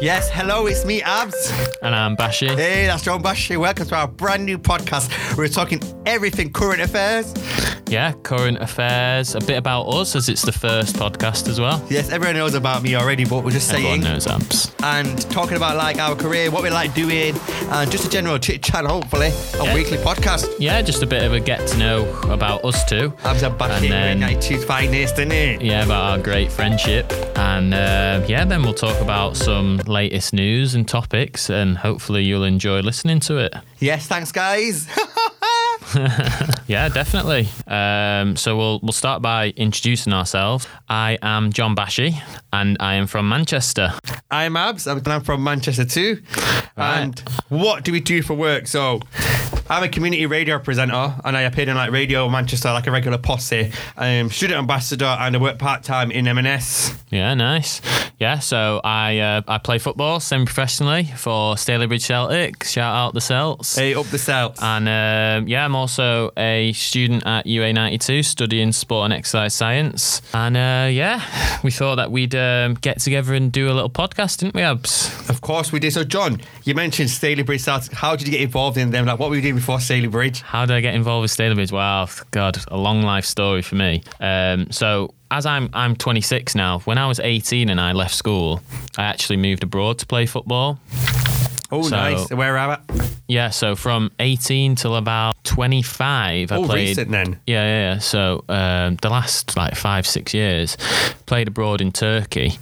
Yes, hello, it's me, Abz. And I'm Bashi. Hey, that's John Bashi. Welcome to our brand new podcast. We're talking everything current affairs. Yeah, current affairs, a bit about us as it's the first podcast as well. Yes, everyone knows about me already, but we're just Everyone saying knows Abz. And talking about like our career, what we like doing, and just a general chit chat, hopefully, a Yeah. weekly podcast. Yeah, just a bit of a get to know about us two. Abz and Bashi, And then- 92's finest, isn't it? Yeah, about our great friendship. And uh, yeah, then we'll talk about some latest news and topics, and hopefully you'll enjoy listening to it. Yes, thanks, guys. Yeah, definitely. Um, so we'll we'll start by introducing ourselves. I am John Bashi, and I am from Manchester. I'm Abz, and I'm from Manchester too. Right. And what do we do for work? So, I'm a community radio presenter, and I appear in like Radio Manchester, like a regular posse. I'm student ambassador, and I work part time in M&S. Yeah, nice. Yeah, so I uh, I play football semi-professionally for Stalybridge Celtic. Shout out the Celts. Hey, up the Celts. And um, yeah, I'm also a student at UA92 studying sport and exercise science. And uh, yeah, we thought that we'd um, get together and do a little podcast, didn't we, Abz? Of course we did. So, John, you mentioned Stalybridge Celtic. How did you get involved in them? Like, what were you doing before Stalybridge? How did I get involved with Stalybridge? Wow, God, a long life story for me. Um, so as I'm I'm 26 now. When I was 18 and I left school, I actually moved abroad to play football. Oh, So- nice. Where I? Yeah, so from 18 till about 25, I Oh, played. recent then. Yeah, yeah, yeah. So um, the last like five, six years, played abroad in Turkey.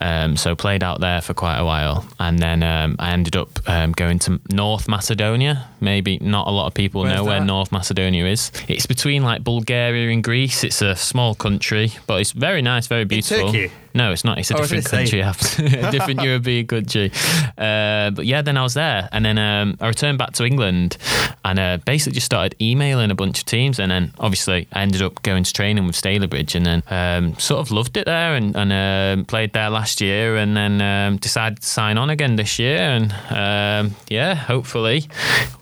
Um, so played out there for quite a while, and then um, I ended up um, going to North Macedonia. Maybe not a lot of people Where's know where? North Macedonia is. It's between like Bulgaria and Greece. It's a small country, but it's very nice, very beautiful. In Turkey? No, it's not. It's a Oh, different country. a different European country. Uh, but yeah, then I was there, and then um, I returned back to England, and uh, basically just started emailing a bunch of teams, and then obviously I ended up going to training with Stalybridge, and then um, sort of loved it there, and, and um played there last year, and then um, decided to sign on again this year, and um, yeah, hopefully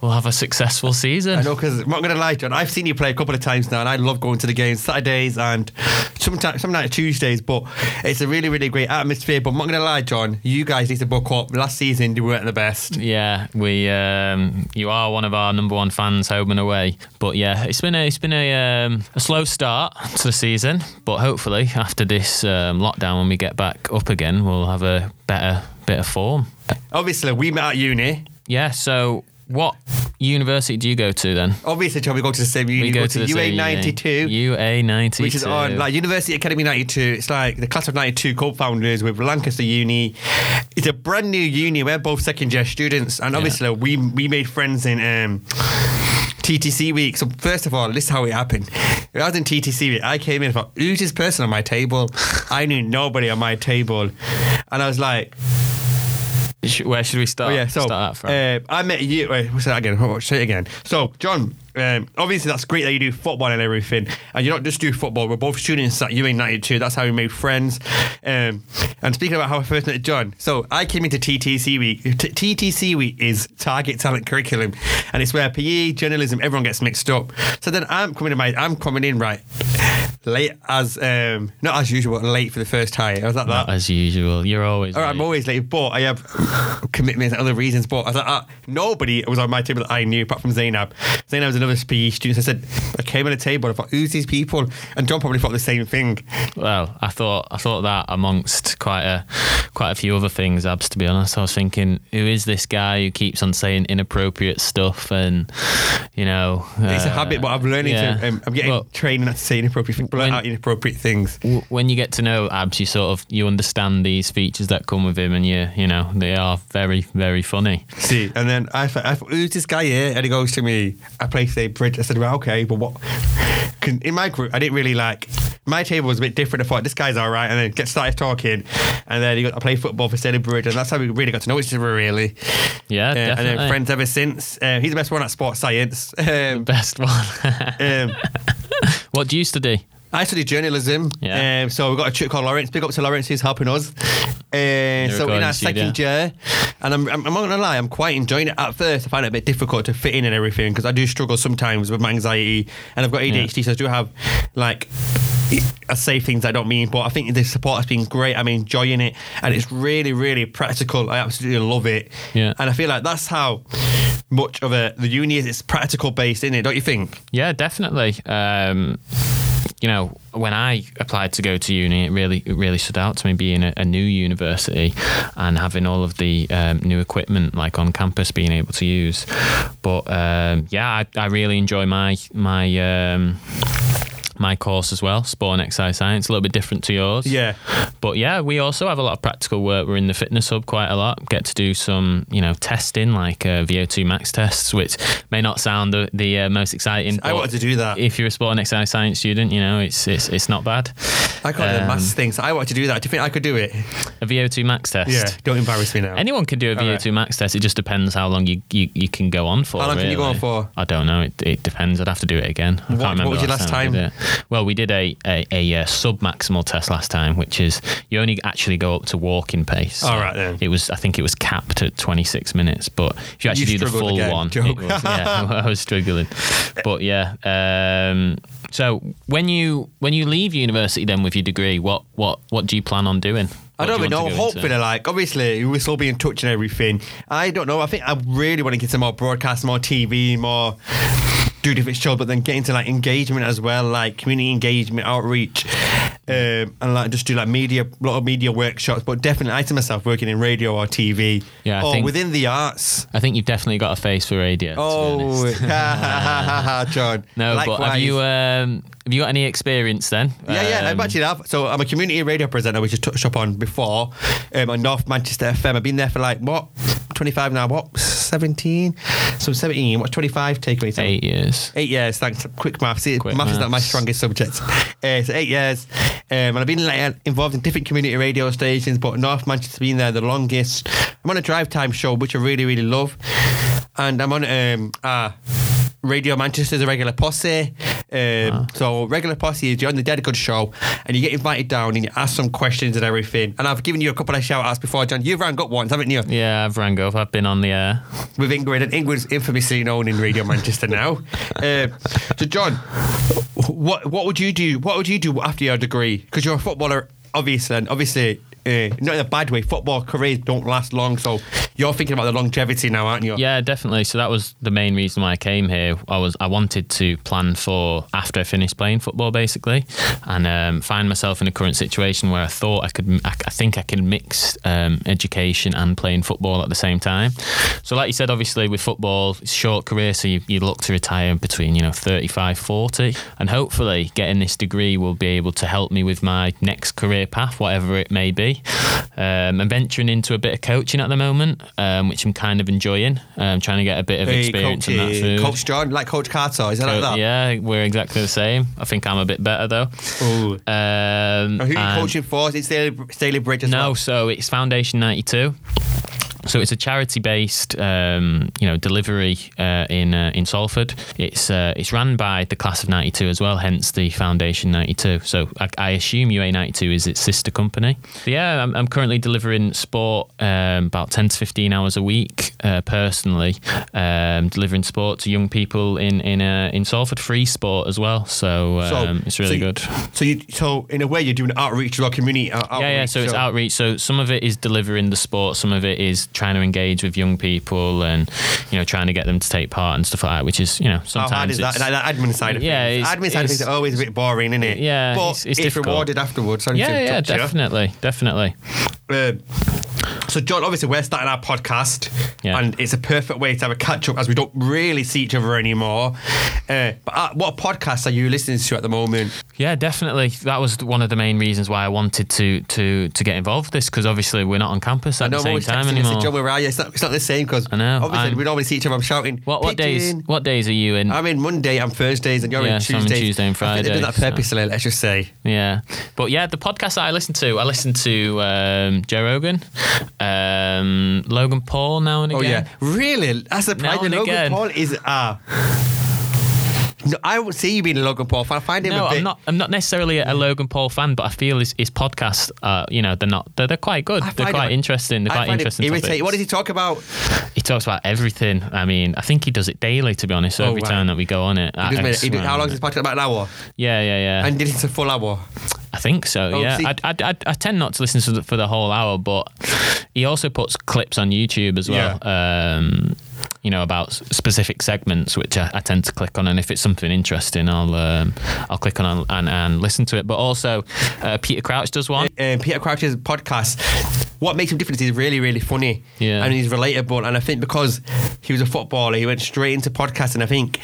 we'll have a successful season. I know because I'm not going to lie, John. I've seen you play a couple of times now, and I love going to the games Saturdays and sometimes some night Tuesdays. But it's a really, really great atmosphere. But I'm not going to lie, John. You guys need to book up. Last season, you weren't the best. Yeah, we um, you are one of our number one fans home and away. But yeah, it's been a it's been a um, a slow start to the season, but hopefully after this um, lockdown, when we get back up again, we'll have a better bit of form. Obviously, we met at uni. Yeah. So, what university do you go to then? Obviously, John, we go to the same uni. We go to the UA uni. 92. UA ninety, Which is on like University Academy 92. It's like the class of 92 co-founders with Lancaster Uni. It's a brand new uni. We're both second year students, and obviously we we made friends in um, TTC week. So first of all, this is how it happened. When I was in TTC week, I came in and thought, who's this person on my table? I knew nobody on my table, and I was like, Where should we start? Oh yeah, so start uh, I met you. Wait, what's that again? Say it again. So, John, um, obviously that's great that you do football and everything, and you don't just do football. We're both students at UA ninety two. That's how we made friends. Um, and speaking about how I first met John, so I came into TTC week. T- TTC week is target talent curriculum, and it's where PE, journalism, everyone gets mixed up. So then I'm coming in my, I'm coming in right late as um, not as usual, late for the first time. I was like that. Not as usual. You're always. I'm late. always late, but I have commitments and other reasons. But I was like, ah, nobody was on my table that I knew apart from Zainab. Zainab was another PE student. So I said, I came on the table. I thought, who's these people? And John probably thought the same thing. Well, I thought I thought that amongst quite a quite a few other things, Abz. To be honest, I was thinking, who is this guy who keeps on saying inappropriate stuff? And you know, It's a uh, habit, but I'm learning yeah. to. Um, I'm getting Well, training not to say inappropriate things, blurt out inappropriate things. w- when you get to know Abz, you sort of you understand these features that come with him, and you you know they are very very funny. See, and then I thought, I thought, who's this guy here? And he goes to me, I play State Bridge. I said, well, okay, but what? 'Cause in my group, I didn't really like. My table was a bit different. I thought this guy's all right, and then get started talking, and then he got to play football for State Bridge, and that's how we really got to know each other, really. Yeah, Uh, and definitely. then friends ever since. Uh, he's the best one at sports science. Um, Best one. um, what do you study? I studied journalism, Yeah. um, so we've got a chick called Lawrence. Big up to Lawrence who's helping us. Uh, so in our second year, and I'm, I'm, I'm not gonna lie, I'm quite enjoying it. At first, I find it a bit difficult to fit in and everything because I do struggle sometimes with my anxiety, and I've got ADHD, so I do have like I say things I don't mean, but I think the support has been great. I'm enjoying it, and it's really, really practical. I absolutely love it. Yeah. And I feel like that's how much of a the uni is. It's practical based, isn't it? Don't you think? Yeah, definitely. Um, you know, when I applied to go to uni, it really it really stood out to me being a, a new university and having all of the um, new equipment like on campus being able to use. But um, yeah, I, I really enjoy my my. Um, my course as well, sport and exercise science, a little bit different to yours. Yeah. But yeah, we also have a lot of practical work. We're in the fitness hub quite a lot. Get to do some, you know, testing like uh, VO2 max tests, which may not sound the, the uh, most exciting. I wanted to do that. If you're a sport and exercise science student, you know, it's it's, it's not bad. I can't do the Um, maths things. I wanted to do that. Do you think I could do it? A VO2 max test. Yeah. Don't embarrass me now. Anyone can do a All VO2 right. max test. It just depends how long you, you, you can go on for. How long can you go on for? I don't know. It, it depends. I'd have to do it again. I What- can't remember what was your last did time? Well, we did a a, a, uh sub maximal test last time, which is you only actually go up to walking pace. All right, then. It was I think it was capped at 26 minutes, but if you actually You do the full again. one, was, yeah, I was struggling. But yeah. Um, so when you when you leave university, then with your degree, what what what do you plan on doing? I don't do know. to go into? Like obviously, we'll still be in touch and everything. I don't know. I think I really want to get some more broadcast, more TV, more do different shows, but then get into like engagement as well, like community engagement, outreach, um, and like just do like media, a lot of media workshops. But definitely, I see myself working in radio or TV, Yeah, I or think- within the arts. I think you've definitely got a face for radio. to be Oh, honest. John. No, but have Likewise. you um, have you got any experience then? Yeah, yeah, I Um, actually have. So I'm a community radio presenter, which I touched up on before, um, on North Manchester FM. I've been there for like what, 25 now? What, 17? So 17. What's 25? Take me. Eight years. Eight years. Thanks. Quick maths. See, Quick maths is not my maths. strongest subject. Uh, so eight years, um, and I've been like involved in different community radio stations, but North Manchester's been there the longest. I'm on a drive time show, which I really, really love, and I'm on um, uh, Radio Manchester's a regular posse. Um, So regular posse is you're on the Dead Good show, and you get invited down and you ask some questions and everything. And I've given you a couple of shout outs before, John. You've rang up once, haven't you? Yeah, I've rang up. I've been on the air. with Ingrid, and Ingrid's infamously known in Radio Manchester now. Uh, so, John, what what would you do? What would you do after your degree? Because you're a footballer, obviously, and obviously. Uh, not in a bad way. Football careers don't last long, so you're thinking about the longevity now, aren't you? Yeah, definitely. So that was the main reason why I came here. I was I wanted to plan for after I finished playing football, basically, and um, find myself in a current situation where I thought I could. I, I think I can mix um, education and playing football at the same time. So, like you said, obviously with football, it's a short career, so you, you look to retire between you know 35, 40, and hopefully getting this degree will be able to help me with my next career path, whatever it may be. Um, I'm venturing into a bit of coaching at the moment, um, which I'm kind of enjoying. Um, trying to get a bit of Hey, experience Coach, in that food. Coach John, like Coach Carter, is that like that? Yeah, we're exactly the same. I think I'm a bit better though. Ooh. Um, who are you coaching for? Is it Staley, Stalybridge as no, well? so it's Foundation 92. So it's a charity-based, um, you know, delivery uh, in uh, in Salford. It's uh, it's run by the class of '92 as well, hence the Foundation '92. So I, I assume UA '92 is its sister company. But yeah, I'm, I'm currently delivering sport um, about 10 to 15 hours a week uh, personally, um, delivering sport to young people in in uh, in Salford, free sport as well. So, So- um, it's really so you- good. So, you, so in a way, you're doing outreach to our community. uh, Yeah, yeah. outreach, So it's outreach. So some of it is delivering the sport. Some of it is trying to engage with young people and you know trying to get them to take part and stuff like that. Which is you know How sometimes hard is that? it's- that admin side of Yeah, things. admin side of things are always a bit boring, isn't it? Yeah, but it's- it's difficult. rewarded afterwards. Sorry to yeah, yeah, you. definitely, definitely. Uh, so, John, obviously, we're starting our podcast, Yeah. and it's a perfect way to have a catch up as we don't really see each other anymore. Uh, but uh, what podcasts are you listening to at the moment? Yeah, definitely. That was one of the main reasons why I wanted to to to get involved with this because obviously we're not on campus at I know the same time anymore. say, John, where are you? It's not, it's not the same because I know, obviously I'm- we normally see each other. I'm shouting. what what days? What days are you in? I'm in Monday, I'm Thursdays, and you're Yeah, in so I'm in Tuesday and think they do that Friday, so- let's just say. Yeah, but yeah, the podcast that I listen to, I listen to um, Joe Rogan, um, Logan Paul now and again. Oh yeah, really? That's the Now pride. and Logan again. Paul is ah. No, I would see you being a Logan Paul fan. I find him No, a bit. I'm not. I'm not necessarily a, Logan Paul fan, but I feel his, his podcasts, uh, you know, they're not. They're, they're quite good. They're quite him- interesting. They're I quite interesting. irritating. What does he talk about? He talks about everything. I mean, I think he does it daily. To be honest, so Oh, every right. time that we go on it, He does I make- he how long is his podcast? About an hour. Yeah, yeah, yeah. And did it a full hour? I think so. Oh, yeah, I, I, I, I tend not to listen to the, for the whole hour, but he also puts clips on YouTube as well. Um, you know about specific segments, which I, I tend to click on, and if it's something interesting, I'll um, I'll click on and, and listen to it. But also, uh, Peter Crouch does one. um, Peter Crouch's podcast, what makes him different is he's really, really funny. Yeah. And he's relatable. And I think because he was a footballer, he went straight into podcasting. I think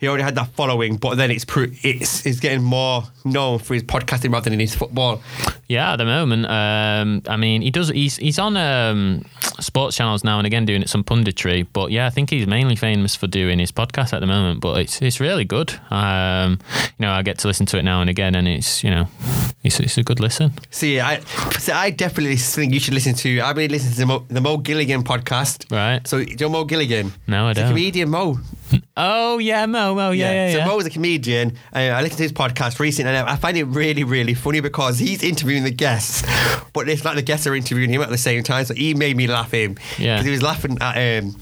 he already had that following, but then it's pr- it's it's getting more known for his podcasting rather than his football. Yeah, at the moment, um, I mean, he does. He's he's on um, sports channels now and again doing some punditry. But yeah, I think he's mainly famous for doing his podcast at the moment. But it's it's really good. Um, you know, I get to listen to it now and again, and it's you know, it's, it's a good listen. See, I see, I definitely think you should listen to. I've been listening to the Mo, the Mo Gilligan podcast. Right. So, do you know Mo Gilligan? No, I He's a don't. comedian, Mo. Oh yeah, Mo, Mo, yeah, yeah, yeah. So Mo's a comedian. Uh, I listened to his podcast recently, and I find it really, really funny because he's interviewing the guests, but it's like the guests are interviewing him at the same time. So he made me laugh him. Yeah. Because he was laughing at. Um,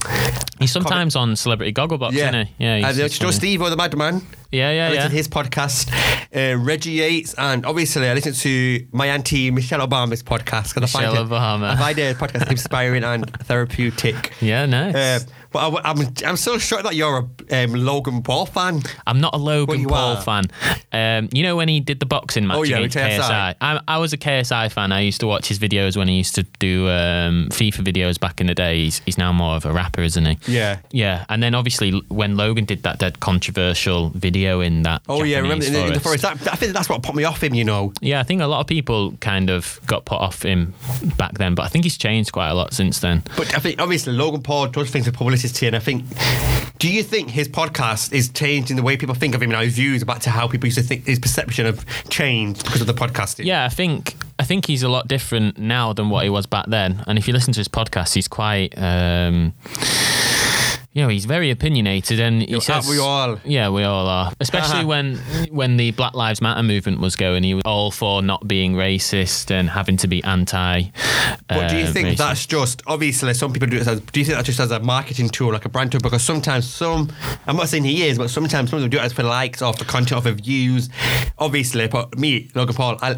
He's sometimes on Celebrity Gogglebox, yeah. isn't he? Yeah, And he's, uh, he's Joe funny. Steve or the Madman. yeah, yeah, I yeah. to his podcast, uh, Reggie Yates, and obviously I listened to my auntie Michelle Obama's podcast. 'cause I Michelle find it- Obama. I find her podcast inspiring and therapeutic. Yeah, nice. Uh, but I, am I'm so shocked that you're a um, Logan Paul fan. I'm not a Logan you Paul are? fan. Um, you know when he did the boxing match Oh, yeah, KSI. KSI? I, I was a KSI fan. I used to watch his videos when he used to do um, FIFA videos back in the day. He's, he's now more of a rapper, isn't he? Yeah. Yeah, and then obviously when Logan did that dead controversial video in that. Oh yeah, remember in, the- in the forest. That, I think that's what put me off him. You know. Yeah, I think a lot of people kind of got put off him back then, but I think he's changed quite a lot since then. But I think obviously Logan Paul does things with publicity, and I think. Do you think his podcast is changing the way people think of him now? His views back to how people used to think his perception of changed because of the podcasting. Yeah, I think I think he's a lot different now than what he was back then. And if you listen to his podcast, he's quite. Um, you know, he's very opinionated, and he says, we all? Yeah, we all are. Especially when when the Black Lives Matter movement was going, he was all for not being racist and having to be anti. But do you uh, think racist. that's just obviously some people do it as do you think that's just as a marketing tool, like a brand tool? Because sometimes some I'm not saying he is, but sometimes some of them do it as for likes or for content or for views. Obviously, but me, Logan Paul, I,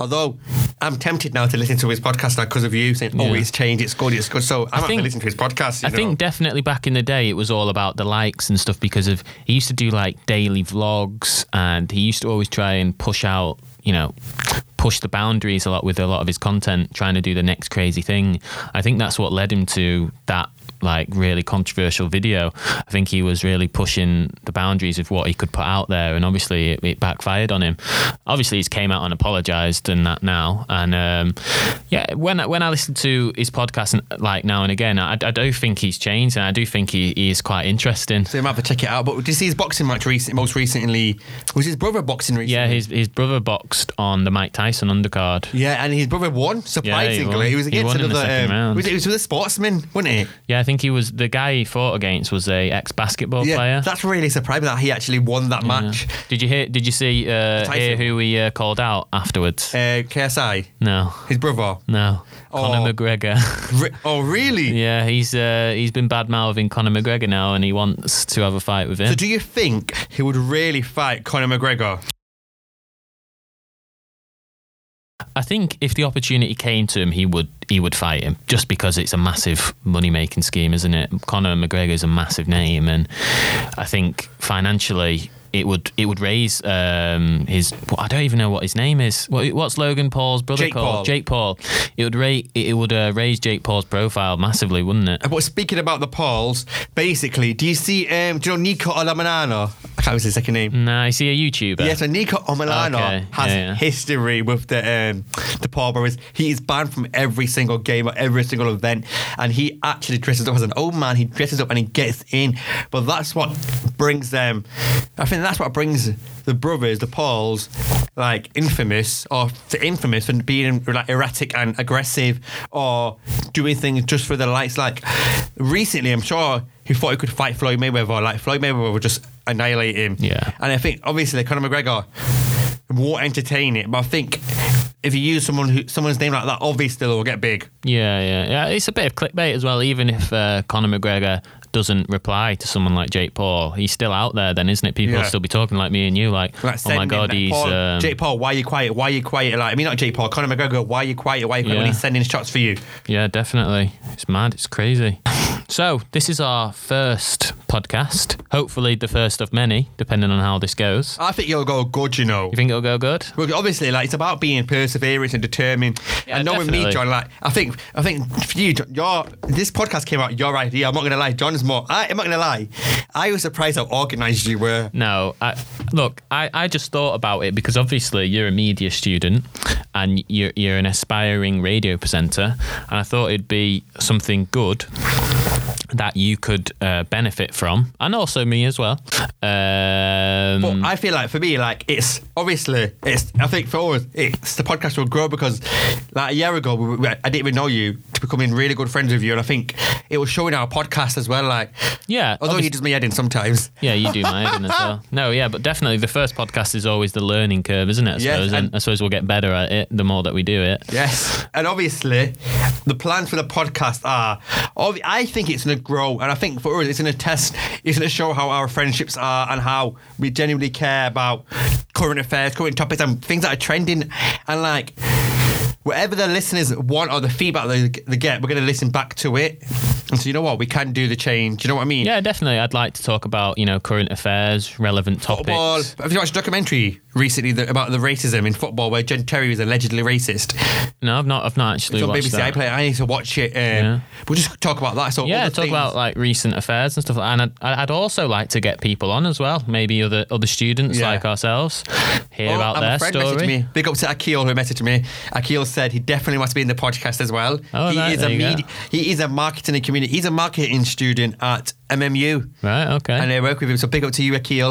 although I'm tempted now to listen to his podcast now because of you saying, "Oh, Yeah. it's changed, it's good, it's good." So I'm think- to listen to his podcast. You I know? think definitely back in the day it was all about the likes and stuff because of he used to do like daily vlogs and he used to always try and push out, you know, push the boundaries a lot with a lot of his content, trying to do the next crazy thing. I think that's what led him to that like really controversial video. I think he was really pushing the boundaries of what he could put out there, and obviously it, it backfired on him. Obviously, he's came out and apologized and that now. And um, yeah, when I- when I listen to his podcast and, like now and again, I, I do think he's changed, and I do think he, he is quite interesting. So you might have to check it out. But did you see his boxing match recent, most recently? Was his brother boxing recently? Yeah, his his brother boxed on the Mike Tyson undercard. Yeah, and his brother won surprisingly. won. he was He against won in the another. um, round. was it, was with a sportsman, wasn't it? Yeah, I think he was the guy he fought against was a ex basketball Yeah, player. that's really surprising that he actually won that match. Did you hear? Did you see? Uh, hear who he uh, called out afterwards? Uh, KSI, no, his brother. no. Oh. Conor McGregor. Re- oh, really? yeah, he's uh, he's been bad mouthing Conor McGregor now, and he wants to have a fight with him. So, do you think he would really fight Conor McGregor? I think if the opportunity came to him, he would he would fight him just because it's a massive money making scheme, isn't it? Conor McGregor is a massive name, and I think financially. It would it would raise um, his I don't even know what his name is. What, what's Logan Paul's brother Jake called? Paul. Jake Paul. It would rate it would uh, raise Jake Paul's profile massively, wouldn't it? But speaking about the Pauls, basically, do you see? Um, do you know Nico Olamanano? I can't remember his second name. Nah, I see a YouTuber? Yeah, so Nico Omilano Okay, has yeah, yeah. history with the um, the Paul brothers. He is banned from every single game or every single event, and he actually dresses up as an old man. He dresses up and he gets in. But that's what brings them. I think that's what brings the brothers, the Pauls, like infamous or to infamous for being like erratic and aggressive or doing things just for the likes. Like recently, I'm sure he thought he could fight Floyd Mayweather. Like Floyd Mayweather was just annihilate him. Yeah. And I think obviously Conor McGregor won't entertain it, but I think if you use someone who someone's name like that, obviously they'll get big. Yeah, yeah, yeah. It's a bit of clickbait as well. Even if uh, Conor McGregor doesn't reply to someone like Jake Paul, he's still out there. Then, isn't it? People Yeah. will still be talking like me and you, like, Like oh my god, he's. Paul, um, Jake Paul, why are you quiet? Why are you quiet? Like I mean, not Jake Paul, Conor McGregor, why are you quiet? Why are you quiet when he's sending shots for you? Yeah, definitely. It's mad. It's crazy. So, this is our first podcast. Hopefully, the first of many, depending on how this goes. I think it'll go good. You know. You think it'll go good? Well, obviously, like it's about being perseverance and determined. Yeah, and knowing me. John, like I think, I think for you, John, your this podcast came out your idea. I'm not gonna lie, John's more. I, I'm not gonna lie. I was surprised how organised you were. No, I, look, I, I just thought about it because obviously you're a media student and you're, you're an aspiring radio presenter, and I thought it'd be something good that you could uh, benefit from, and also me as well. Um, But I feel like for me, like it's obviously it's. I think for us, it's the podcast will grow because like a year ago, we, I didn't even know you to becoming really good friends with you, and I think it was showing our podcast as well. Like, yeah, although you does me head in sometimes. Yeah, you do my head in as well. No, yeah, but definitely the first podcast is always the learning curve, isn't it? I Yes, suppose, and, and- I suppose we'll get better at it the more that we do it. Yes, and obviously, the plans for the podcast are. I think it's going to grow, and I think for us, it's going to test. It's going to show how our friendships are and how we genuinely care about current affairs, current topics, and things that are trending, and like. Whatever the listeners want or the feedback they, they get, we're going to listen back to it. And so, you know what? We can do the change. You know what I mean? Yeah, definitely. I'd like to talk about you know current affairs, relevant topics. Football. Have you watched a documentary recently that, about the racism in football where John Terry was allegedly racist? No, I've not. I've not actually It's on BBC that. iPlayer. I need to watch it. Um, Yeah. We'll just talk about that. So Yeah, talk things- about like recent affairs and stuff like that. And I'd, I'd also like to get people on as well, maybe other other students Yeah. like ourselves, hear about their story. Me. Big up to Akil who messaged me. Akil said he definitely wants to be in the podcast as well. Oh, he right, is a media, he is a marketing and community. He's a marketing student at MMU. Right. Okay. And I work with him, so big up to you, Akil.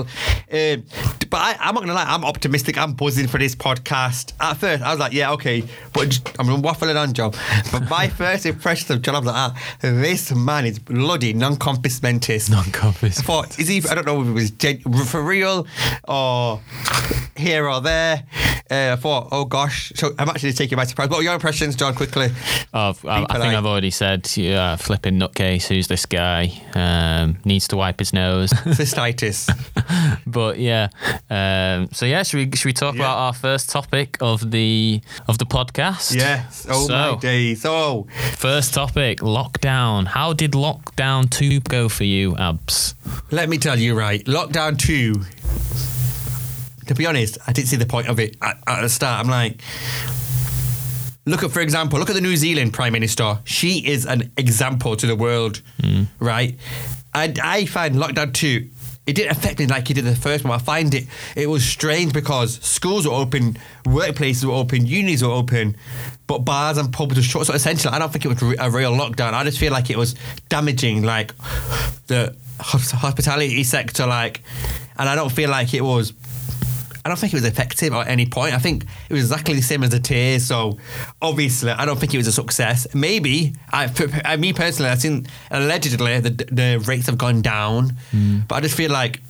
Um, but I, I'm not gonna lie, I'm optimistic. I'm buzzing for this podcast. At first, I was like, yeah, okay, but just, I'm waffling on, John. But my first impression of John, I was like, ah, this man is bloody non-compos mentis. I Non-compos. thought, is he? I don't know if it was gen- for real or here or there. Uh, I thought, oh gosh. So I'm actually taking my surprise. What are your impressions, John? Quickly. Oh, I, I think I've already said, yeah, flipping nutcase. Who's this guy? Um, needs to wipe his nose. Cystitis. but yeah, um, so yeah, should we should we talk Yeah. about our first topic of the of the podcast? yes. Oh So- my days. Oh. First topic: lockdown. How did lockdown two go for you, Abz? Let me tell you, right, lockdown two. To be honest, I didn't see the point of it at, at the start. I'm like, look at, for example, look at the New Zealand Prime Minister. She is an example to the world, right? And I find lockdown two. It didn't affect me like it did the first one. I find it it was strange because schools were open, workplaces were open, unis were open, but bars and pubs were shut. So essentially, I don't think it was a real lockdown. I just feel like it was damaging, like the hospitality sector, like, and I don't feel like it was. I don't think it was effective at any point. I think it was exactly the same as the tiers. So obviously, I don't think it was a success. Maybe I, for, I me personally, I think allegedly the the rates have gone down, mm. but I just feel like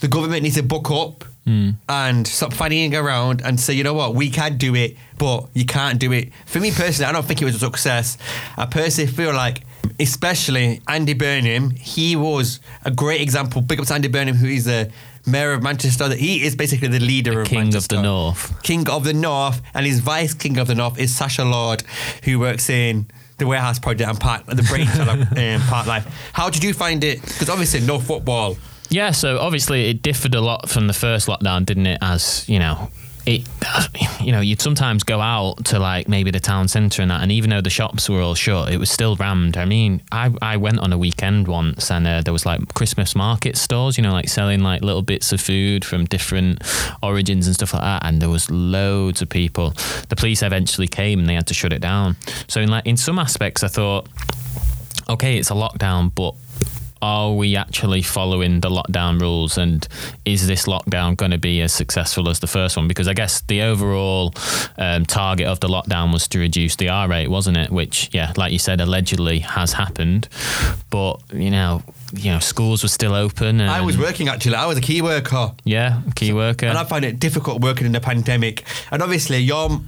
the government needs to book up mm. and stop fannying around and say, you know what, we can do it, but you can't do it. For me personally, I don't think it was a success. I personally feel like, especially Andy Burnham, he was a great example. Big up to Andy Burnham, who is the mayor of Manchester. That He is basically the leader of King of the North. King of the North, and his vice king of the North is Sacha Lord, who works in the Warehouse Project and Park, the brains of um, Parklife. How did you find it? Because obviously, no football. Yeah, so obviously it differed a lot from the first lockdown, didn't it? As you know, it you know you'd sometimes go out to like maybe the town centre and that, and even though the shops were all shut, it was still rammed. I mean, I I went on a weekend once, and uh, there was like Christmas market stores, you know, like selling like little bits of food from different origins and stuff like that, and there was loads of people. The police eventually came and they had to shut it down. So in like in some aspects, I thought okay, it's a lockdown, but are we actually following the lockdown rules and is this lockdown going to be as successful as the first one? Because i guess the overall um, target of the lockdown was to reduce the r rate wasn't it? Which yeah like you said allegedly has happened. But you know you know schools were still open. And, I was working actually. I was a key worker. yeah, key worker. And I find it difficult working in the pandemic. And obviously, your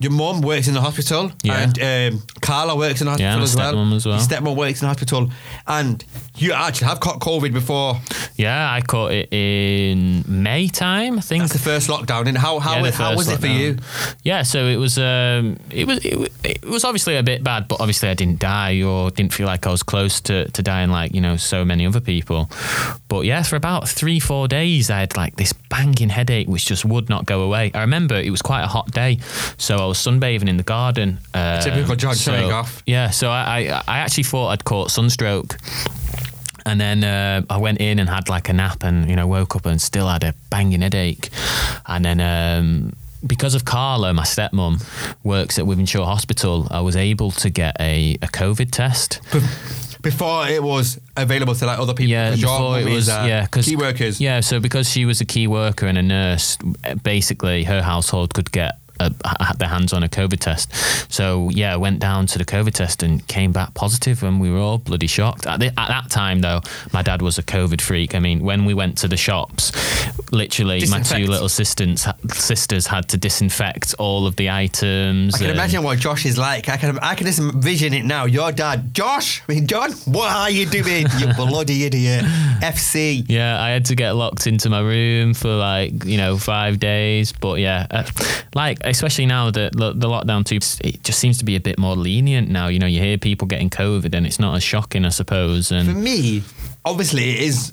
your mum works in the hospital, Yeah. and um, Carla works in the Yeah, hospital my as well. stepmom as well. Your stepmom works in the hospital, and you actually have caught COVID before. yeah, I caught it in May time. I think. That's the first lockdown. And how how, Yeah, how was first it for you? Yeah, so it was um, it was it, it was obviously a bit bad, but obviously I didn't die or didn't feel like I was close to, to dying like you know so many other people. But yeah, for about three four days I had like this banging headache which just would not go away. I remember it was quite a hot day, so I was sunbathing in the garden. Uh, Typical John so, showing off. Yeah, so I, I I actually thought I'd caught sunstroke. And then uh, I went in and had like a nap, and you know woke up and still had a banging headache. And then um, because of Carla, my stepmom works at Wythenshawe Hospital, I was able to get a, a COVID test. Before it was available to like other people. Yeah, 'cause before it was uh, yeah, because key workers. Yeah, so because she was a key worker and a nurse, basically her household could get. A, had their hands on a COVID test, so yeah, I went down to the COVID test and came back positive, and we were all bloody shocked. At, the, at that time, though, my dad was a COVID freak. I mean, when we went to the shops, literally, my two little sisters sisters had to disinfect all of the items. I can imagine what Josh is like. I can I can just envision it now. Your dad, Josh, I mean, John, what are you doing? you bloody idiot. FC. Yeah, I had to get locked into my room for like you know five days. But yeah, uh, like especially now that lo- the lockdown too, it just seems to be a bit more lenient now. You know, you hear people getting COVID, and it's not as shocking, I suppose. And for me, obviously, it is.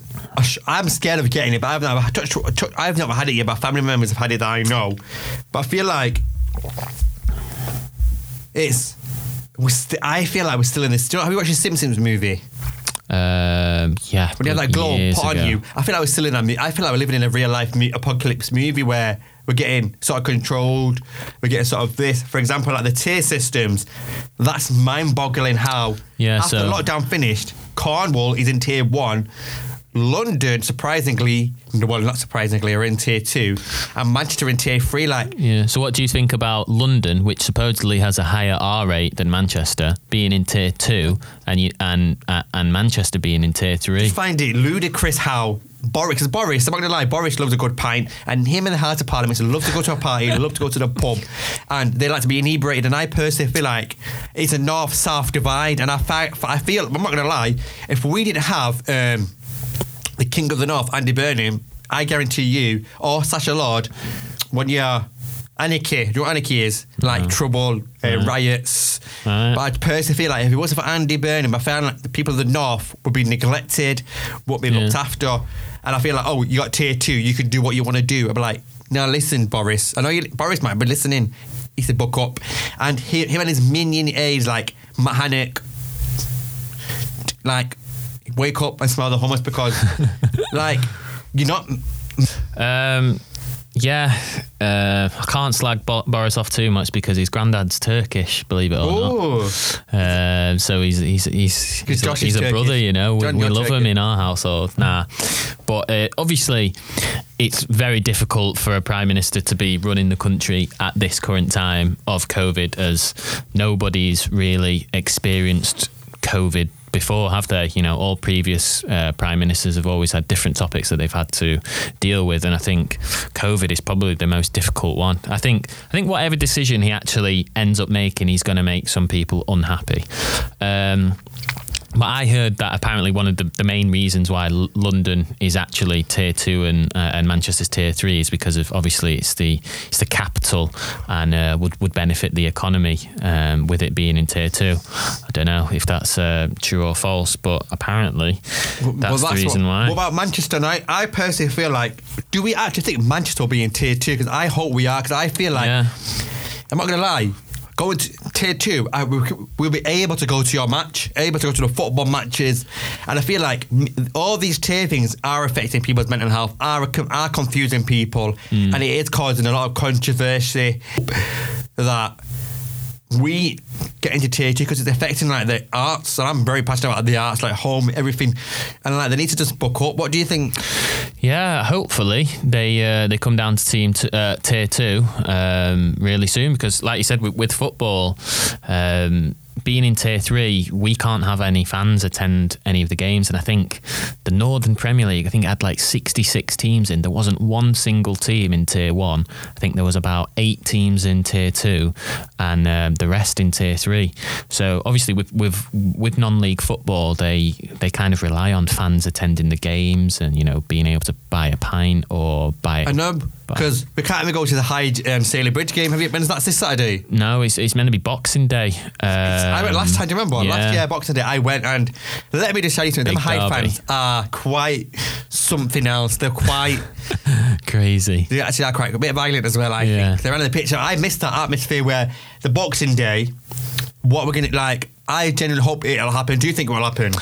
I'm scared of getting it, but I've never, touched, I've never had it yet. But family members have had it that I know. But I feel like it's. We're st- I feel like we're still in this. Do you know, have you watched the Simpsons movie? um, yeah, When you have that glow put on ago. you, I feel like we're still in I feel like we're living in a real life apocalypse movie where we're getting sort of controlled. We're getting sort of this. For example, like the tier systems. That's mind boggling how Yeah, after so- lockdown finished, Cornwall is in tier one. London, surprisingly, well, not surprisingly, are in tier two, and Manchester in tier three. Like, Yeah. So, what do you think about London, which supposedly has a higher R rate than Manchester, being in tier two, and you, and uh, and Manchester being in tier three? I find it ludicrous how Boris, because Boris, I'm not gonna lie, Boris loves a good pint, and him and the House of Parliament love to go to a party, love to go to the pub, and they like to be inebriated. And I personally feel like it's a north-south divide, and I, fi- I feel I'm not gonna lie, if we didn't have um, the King of the North, Andy Burnham, I guarantee you, or Sacha Lord, when you're anarchy, do you know what anarchy is? Like trouble, uh, riots. Right. But I personally feel like if it wasn't for Andy Burnham, I found like the people of the North would be neglected, would be looked after. And I feel like, oh, you got tier two, you can do what you want to do. I'd be like, now listen, Boris. I know you, Boris might be listening. He said, book up. And he, him and his minion aides, like Matt Hancock, like, wake up and smell the hummus because, like, you're not. Um, yeah, uh, I can't slag Bo- Boris off too much because his granddad's Turkish, believe it or not. Oh, Um, so he's he's he's he's, a, he's a brother, you know. We, John, we love him in our household. Nah, but uh, obviously, it's very difficult for a prime minister to be running the country at this current time of COVID, as nobody's really experienced COVID before, have they? You know, all previous uh, prime ministers have always had different topics that they've had to deal with, and I think COVID is probably the most difficult one. I think I think whatever decision he actually ends up making, he's going to make some people unhappy. Um, but I heard that apparently one of the, the main reasons why L- London is actually tier two and uh, and Manchester's tier three is because of obviously it's the it's the capital and uh, would would benefit the economy um, with it being in tier two. I don't know if that's uh, true or false, but apparently that's, the reason what, why. What about Manchester? And I, I personally feel like, do we actually think Manchester will be in tier two? Because I hope we are. Because I feel like, yeah, I'm not going to lie, going to tier two, I, we, we'll be able to go to your match, able to go to the football matches. And I feel like all these tier things are affecting people's mental health, are, are confusing people, Hmm. and it is causing a lot of controversy that we get into tier two because it's affecting like the arts, and I'm very passionate about the arts, like home, everything, and like they need to just book up. What do you think? Yeah, hopefully they uh, they come down to team t- uh, tier two um, really soon because, like you said, with, with football, um, being in tier three, we can't have any fans attend any of the games. And I think the Northern Premier League, I think had like 66 teams in. There wasn't one single team in tier one. I think there was about eight teams in tier two, and um, the rest in tier three. So obviously, with with with non-league football, they they kind of rely on fans attending the games and you know being able to buy a pint or buy. I know because we can't even go to the Hyde um, Stalybridge game. Have you been? That's this Saturday. No, it's, it's meant to be Boxing Day. Um, I went last time. Do you remember yeah. last year Boxing Day? I went and let me just tell you something. Them Hyde derby. fans are quite something else. They're quite. Crazy. They actually are quite a bit violent as well. I Yeah. think they're on the pitch. I missed that atmosphere where the Boxing Day. What we're gonna like? I genuinely hope it'll happen. Do you think it will happen?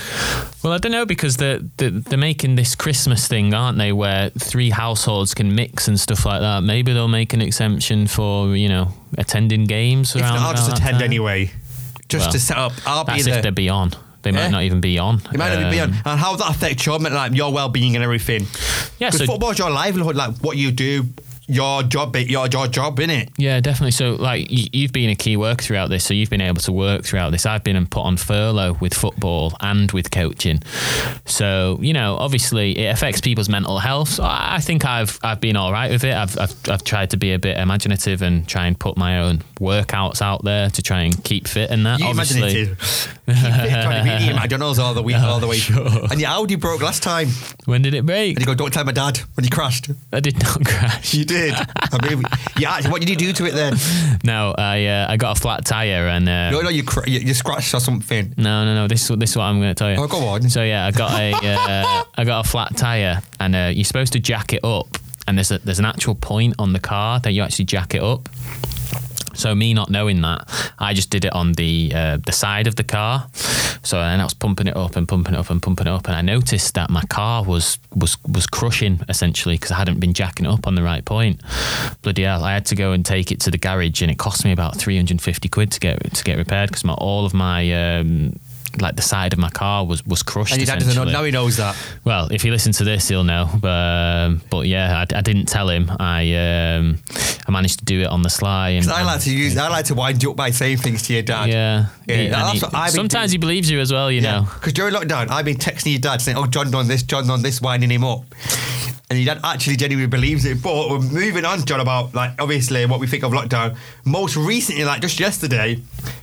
Well, I don't know because they're, they're, they're making this Christmas thing, aren't they, where three households can mix and stuff like that. Maybe they'll make an exemption for, you know, attending games If not, I'll just attend time. anyway, just Well, to set up. I'll be That's there. if they're beyond. They Yeah. might not even be on. You might not be Um, beyond. And how does that affect your like your well-being and everything? Yeah, Because so football's your livelihood, like what you do, your job, your your job, innit? Yeah, definitely. So, like, you've been a key worker throughout this, so you've been able to work throughout this. I've been put on furlough with football and with coaching. So, you know, obviously, it affects people's mental health. So I think I've I've been all right with it. I've, I've I've tried to be a bit imaginative and try and put my own workouts out there to try and keep fit in that. You obviously, imagine it. Keep fit, trying to be eating McDonald's all the week, all the way. sure. And your Audi broke last time, when did it break? and you go, "Don't tell my dad." When you crashed, I did not crash. you did. I mean, yeah. What did you do to it then? No, I uh, I got a flat tire and uh, No, no, you cr- you, you scratched or something. No, no, no. This is this is what I'm going to tell you. Oh, go on. So yeah, I got a uh, I got a flat tire, and uh, you're supposed to jack it up, and there's a, there's an actual point on the car that you actually jack it up. So me not knowing that, I just did it on the uh, the side of the car. So and I was pumping it up and pumping it up and pumping it up, and I noticed that my car was was was crushing essentially because I hadn't been jacking up on the right point. Bloody hell! I had to go and take it to the garage, and it cost me about three hundred and fifty quid to get to get repaired because my all of my um, like the side of my car was was crushed. And your dad doesn't know. Now he knows that. Well, if he listens to this, he'll know. But, um, but yeah, I, I didn't tell him. I um, I managed to do it on the sly. And, I like to use. I like to wind you up by saying things to your dad. Yeah, Yeah, He- he- sometimes he believes you as well. You know. Because during lockdown, I've been texting your dad saying, "Oh, John done this, John done this," winding him up. And your dad actually genuinely believes it. But we're moving on, John, about like obviously what we think of lockdown. Most recently, like just yesterday,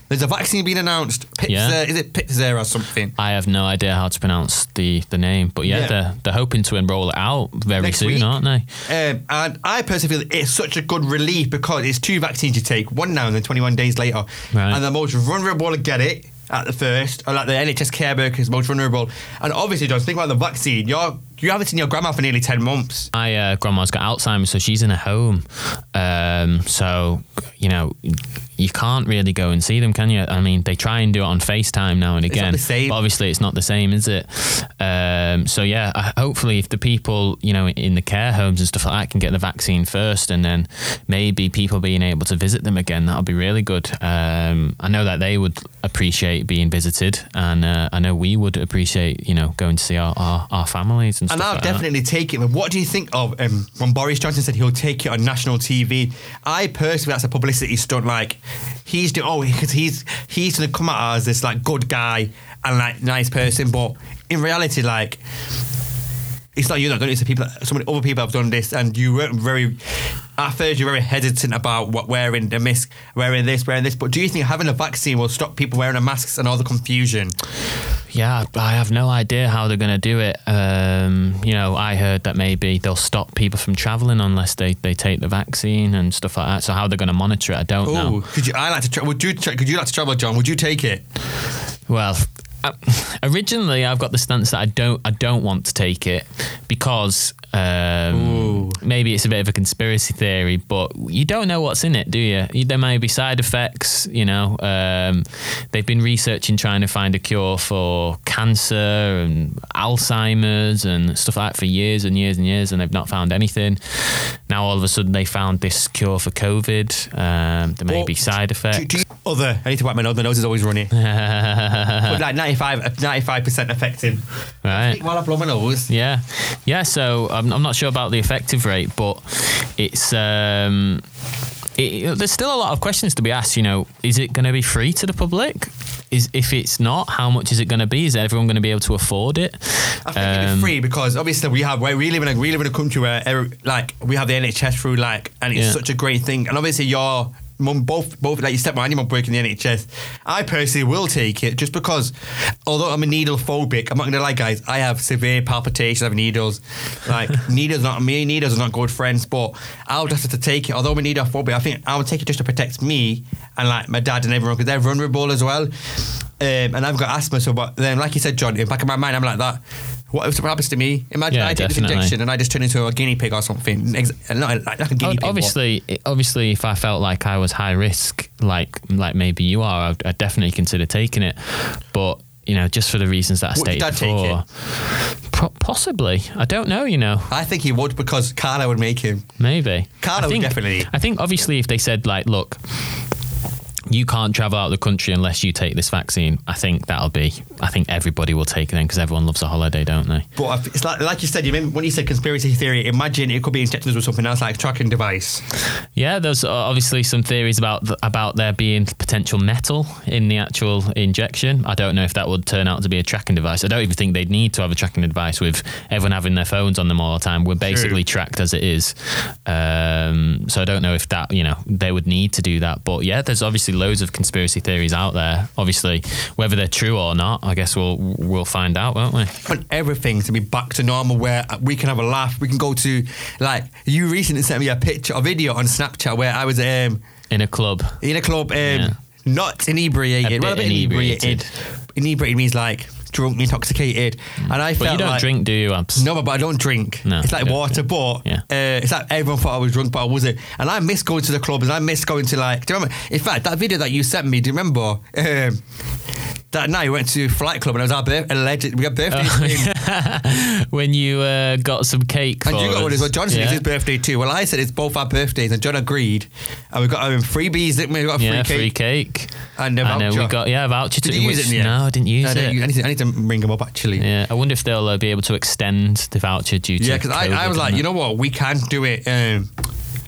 there's a vaccine being announced. Pfizer, Yeah. Is it Pfizer or something? I have no idea how to pronounce the, the name, but yeah, Yeah. they're they're hoping to enroll it out very Next soon, week. aren't they? Um, and I personally feel it's such a good relief because it's two vaccines you take, one now and then 21 days later. Right. And the most vulnerable to get it at the first, or like the NHS care workers most vulnerable. And obviously, John, think about the vaccine. You're, you haven't seen your grandma for nearly 10 months. My uh, grandma's got Alzheimer's, so she's in a home. Um, so you know, you can't really go and see them, can you? I mean, they try and do it on FaceTime now and again, the same. but obviously it's not the same, is it? Um, so yeah, I, hopefully, if the people you know in the care homes and stuff like that can get the vaccine first, and then maybe people being able to visit them again, that'll be really good. Um, I know that they would appreciate being visited, and uh, I know we would appreciate you know going to see our our, our families and And I'll like that. definitely take it. But what do you think of um, when Boris Johnson said he'll take it on national TV? I personally, that's a publicity stunt. Like he's doing, oh, because he's he's gonna come out as this like good guy and like nice person, but in reality, like. It's not you that done it. It's the people. So many other people have done this, and you weren't very. At first, you're very hesitant about what wearing the mask, wearing this, wearing this. But do you think having a vaccine will stop people wearing the masks and all the confusion? Yeah, I have no idea how they're going to do it. Um, you know, I heard that maybe they'll stop people from traveling unless they, they take the vaccine and stuff like that. So how they're going to monitor it, I don't Oh, know. could you? I like to. Tra- would you? Tra- could you like to travel, John? Would you take it? Well, uh, originally I've got the stance that I don't I don't want to take it because um, maybe it's a bit of a conspiracy theory, but you don't know what's in it, do you? There may be side effects. You know, um, they've been researching trying to find a cure for cancer and Alzheimer's and stuff like that for years and years and years, and they've not found anything. Now all of a sudden they found this cure for COVID. Um, there may Well, be side effects. Do, do you, other, I need to wipe my nose. My nose is always running. but like 95 percent effective. right. While I blow my nose. Yeah, yeah. So I'm, I'm not sure about the effective rate, but it's um, it, there's still a lot of questions to be asked. You know, is it going to be free to the public? is if it's not, how much is it going to be? Is everyone going to be able to afford it? I think it'd be Um, free because obviously we have we live in a we live in a country where every- like we have the NHS through like and it's Yeah. such a great thing and obviously your mum both both like your stepmom and your mum work in the NHS. I personally will take it just because although I'm a needle phobic, I'm not gonna lie guys, I have severe palpitations of needles. Like needles not me needles are not good friends, but I'll just have to take it. Although I'm a needle phobic, I think I would take it just to protect me and like my dad and everyone because they're vulnerable as well. Um, and I've got asthma, so but then like you said, John, in the back of my mind, I'm like that. What if happens to me? Imagine Yeah, I take definitely. this injection and I just turn into a guinea pig or something. Not like, like a guinea pig. obviously, obviously, if I felt like I was high risk, like like maybe you are, I'd, I'd definitely consider taking it. But you know, just for the reasons that I Would stated your dad take before, po- possibly. I don't know. You know, I think he would because Carla would make him. maybe. Carlo think, definitely. I think obviously, if they said like, look. You can't travel out of the country unless you take this vaccine. I think that'll be. I think everybody will take it then because everyone loves a holiday, don't they? But it's like, like you said, you remember when you said conspiracy theory, imagine it could be injecting us with something else like a tracking device. Yeah, there's uh, obviously some theories about about there being potential metal in the actual injection. I don't know if that would turn out to be a tracking device. I don't even think they'd need to have a tracking device with everyone having their phones on them all the time. We're basically tracked as it is. Um, so I don't know if that you know they would need to do that. But yeah, there's obviously loads of conspiracy theories out there. Obviously, whether they're true or not, I guess we'll we'll find out, won't we? I want everything to be back to normal where we can have a laugh. We can go to, like, you recently sent me a picture, a video on Snapchat where I was um, In a club. in a club, um, not inebriated. A well, a bit inebriated. inebriated. Inebriated means like drunk, intoxicated. And I felt. But you don't like, drink, do you, Abz? No, but I don't drink. No, it's like water, but Yeah. uh, it's like everyone thought I was drunk, but I wasn't. And I miss going to the clubs. And I miss going to like. Do you remember? In fact, that video that you sent me. Do you remember? Um, that night we went to Flight Club and it was our birthday. Alleged, we got birthday. thing. when you uh, got some cake And you got one as well. John said Yeah. it's his birthday too. Well, I said it's both our birthdays, and John agreed. And we got um, freebies, didn't we? We got a free yeah, cake. free cake. And a I know we got yeah a voucher. Did to, you use which- it in the end? No, I didn't use I, it. don't- I, need to, I need to ring them up actually. yeah, I wonder if they'll uh, be able to extend the voucher due to Yeah, because I, I was like, you know what, we can do it. Um,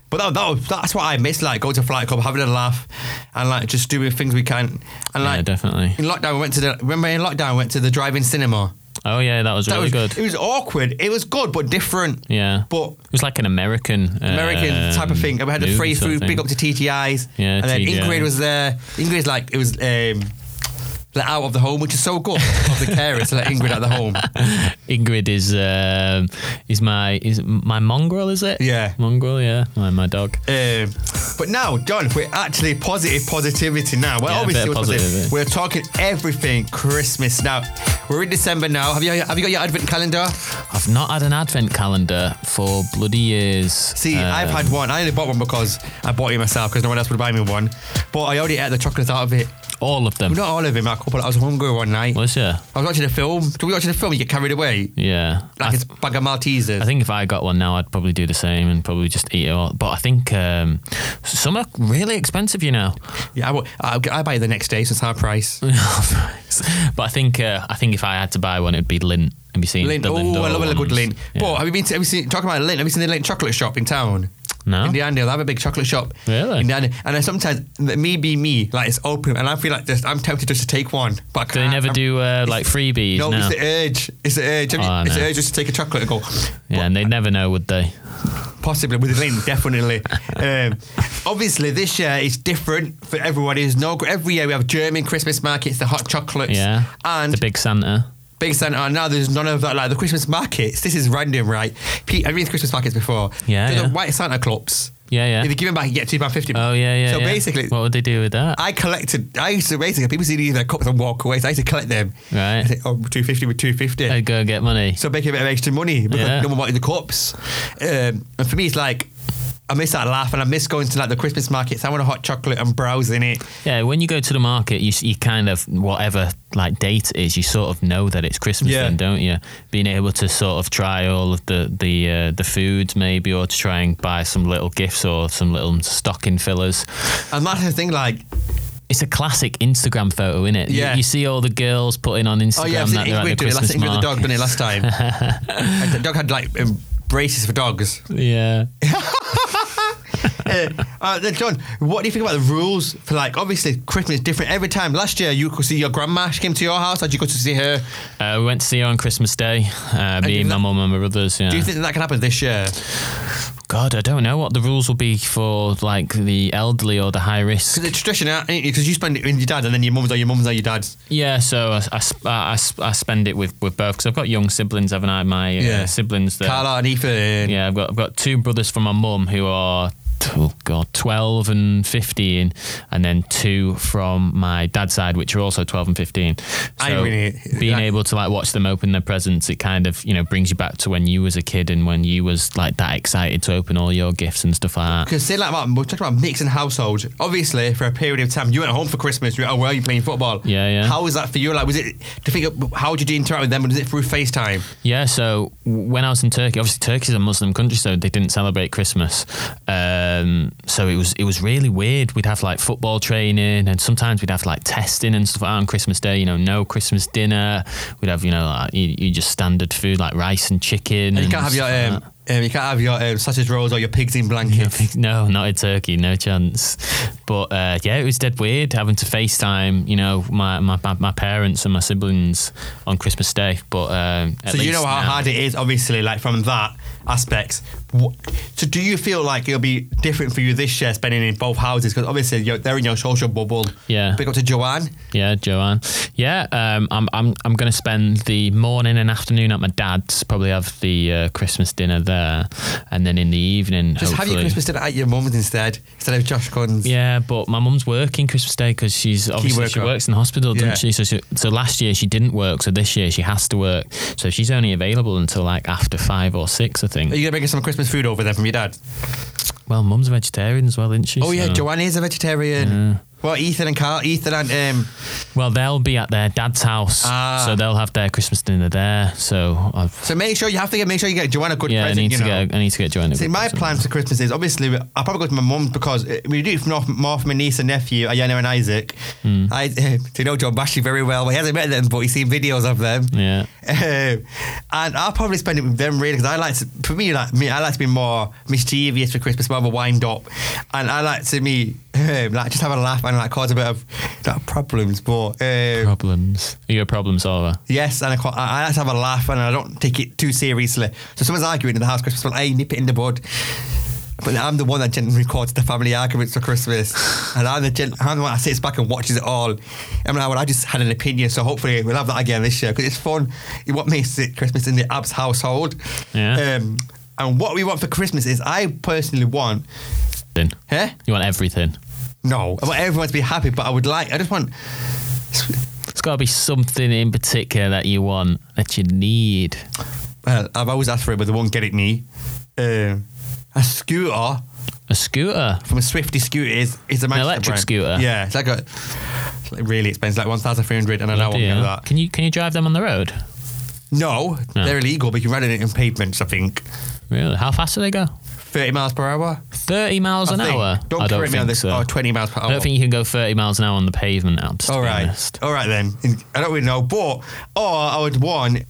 but that, that that's what I miss, like going to Flight Club, having a laugh, and like just doing things we can. And like yeah, definitely. in lockdown, we went to the remember in lockdown, we went to the drive-in cinema. Oh yeah, that was That really was good. It was awkward. It was good, but different. Yeah, But it was like an American American type of um, thing. And we had the free food. Big up to TGI's. Yeah, and then TGI. Ingrid was there. Ingrid's like it was. Um, out of the home, which is so good of the carers to let Ingrid out of the home. Ingrid is um, is my is my mongrel, is it? Yeah. mongrel. Yeah, my, my dog. Um, but now, John, we're actually positive positivity now. Well, Yeah, obviously, we're, positive. positive, we're talking everything Christmas now. We're in December now. Have you have you got your advent calendar? I've not had an advent calendar for bloody years. See, Um, I've had one. I only bought one because I bought it myself because no one else would buy me one. But I already ate the chocolates out of it. All of them. Not all of them. A couple. I was hungry one night. Was you? I was watching a film. Do we watch a film? You get carried away. Yeah. Like I, it's bag of Maltesers. I think if I got one now, I'd probably do the same and probably just eat it all. But I think um, some are really expensive, you know. yeah, I, will- I, I buy it the next day, so it's half price. but I think uh, I think if I had to buy one, it'd be Lindt. Have you seen Lindt. the Oh, I love a good ones? Lindt. Yeah. But have you been? To, have you seen? Talking about Lindt. Have you seen the Lindt chocolate shop in town? No. In the Arndale, they'll have a big chocolate shop. Really? In the Arndale. And then sometimes, me be me, like it's open, and I feel like just, I'm tempted just to take one, but I Do they never I'm- do uh, like freebies? No, No. it's the urge. It's the urge. Oh, it's the urge just to take a chocolate and go. yeah, and they'd never know, would they? Possibly with Lindt, definitely. um, obviously, this year is different for everyone. There's no every year we have German Christmas markets, the hot chocolates, Yeah. and the big Santa. Big Santa. And now there's none of that. Like the Christmas markets. This is random, right? Pete, I've been to Christmas markets before. Yeah, They're the yeah. white Santa clubs. Yeah, yeah. If you give them back, you get two pound fifty. Oh yeah, yeah. So yeah. basically, what would they do with that? I collected. I used to basically people see their cups and walk away. So I used to collect them. Right. I oh, 250 with 250. I'd go get money. so make a bit of extra money because Yeah. no one wanted the cups. Um, and for me, it's like I miss that laugh and I miss going to like the Christmas markets. I want a hot chocolate and browsing it. Yeah, when you go to the market, you, you kind of whatever like date it is, you sort of know that it's Christmas Yeah. then, don't you? Being able to sort of try all of the the uh, the foods maybe, or to try and buy some little gifts or some little stocking fillers. And that's the thing, like, It's a classic Instagram photo, isn't it? Yeah. You, see all the girls putting on Instagram oh yeah, I've seen that they're at the Ingrid do it. Last Ingrid the dog done it last time. the dog had like um, braces for dogs. Yeah. uh, then John, what do you think about the rules for like? Obviously, Christmas is different every time. Last year, you could see your grandma. She came to your house. Did you go to see her? Uh, we went to see her on Christmas Day. Uh, me, my mum, and my brothers. Yeah. Do you think that, that can happen this year? God, I don't know what the rules will be for like the elderly or the high risk. Because it's tradition, because you spend it with your dad, and then your mum's or your mum's or your dad's. Yeah, so I, I, I, I spend it with, with both because I've got young siblings, haven't I? My uh, Yeah. siblings that Carla and Ethan. Yeah, I've got I've got two brothers from my mum who are oh god, twelve and fifteen, and then two from my dad's side, which are also twelve and fifteen. I So really- being that- able to like watch them open their presents, it kind of you know brings you back to when you was a kid and when you was like that excited to open all your gifts and stuff like that. Because say like about we're talking about mixing households. Obviously, for a period of time, you went home for Christmas. You're at where you playing football. Yeah, yeah. How was that for you? Like, was it to think? Of, how did you interact with them? Was it through FaceTime? Yeah, so when I was in Turkey, obviously Turkey's a Muslim country, so they didn't celebrate Christmas. Uh, Um, so it was it was really weird. We'd have like football training, and sometimes we'd have like testing and stuff like on Christmas Day. You know, no Christmas dinner. We'd have you know like you, you just standard food like rice and chicken. And you can't have your like um, um, you can't have your um, sausage rolls or your pigs in blankets. No, not in Turkey, no chance. But uh, yeah, it was dead weird having to FaceTime, you know, my, my, my, parents and my siblings on Christmas Day. But um, So you know how now- hard it is, obviously, like from that aspect. Wh- So do you feel like it'll be different for you this year, spending in both houses? Because obviously you're, they're in your social bubble. Yeah. Big up to Joanne. Yeah, Joanne. Yeah, um, I'm I'm I'm going to spend the morning and afternoon at my dad's. Probably have the uh, Christmas dinner there, and then in the evening, Just have your Christmas dinner at your mum's instead, instead of Josh Gunn's. Yeah, but my mum's working Christmas Day because she's obviously she works in the hospital, doesn't she? So, she? so last year she didn't work, so this year she has to work. So she's only available until like after five or six, I think. Are you gonna bring us some Christmas food over there from your dad? Well, mum's a vegetarian as well, isn't she? Oh yeah, So- Joanne is a vegetarian. Well, Ethan and Carl, Ethan and um, Well, they'll be at their dad's house, Ah. so they'll have their Christmas dinner there. So I've, so make sure you have to get make sure you get Joanne a good yeah, I need you to know. get I need to get Joanne. a See, good my present. plans for Christmas is obviously I'll probably go to my mum's because uh, we do it more, more for my niece and nephew, Ayana and Isaac. Hmm. I do know John Bashley very well. Well, he hasn't met them, but he's seen videos of them. Yeah. Um, and I'll probably spend it with them really because I like to, for me, like me, I like to be more mischievous for Christmas, more of a wind up, and I like to me um, like just have a laugh and like cause a bit of not problems, but um, Problems. Are you a problem solver? Yes, and I, quite, I I like to have a laugh and I don't take it too seriously. So someone's arguing in the house Christmas, well, hey, nip it in the bud. But I'm the one that generally records the family arguments for Christmas, and I'm the gen- I'm the one that sits back and watches it all. I mean, I, I just had an opinion, so hopefully we'll have that again this year because it's fun. What makes it Christmas in the Abz household? Yeah. Um, and what we want for Christmas is, I personally want, Then huh? you want everything. No, I want everyone to be happy, but I would like, I just want. It's got to be something in particular that you want that you need. Well, I've always asked for it, but they won't get it me. Um, a scooter A scooter. from a Swifty scooter is is a Manchester electric brand. scooter? Yeah, it's like a it's like really expensive, like one thousand three hundred, and I know Do won't you? get that. Can you can you drive them on the road? No, No. they're illegal, but you can ride it in pavements. I think Really? How fast do they go? Thirty miles per hour. Thirty miles I an think. hour. Don't I don't correct me on think this. so. Oh, 20 miles per hour. I don't think you can go thirty miles an hour on the pavement. Out. All right, all right then. I don't really know, but or I would want.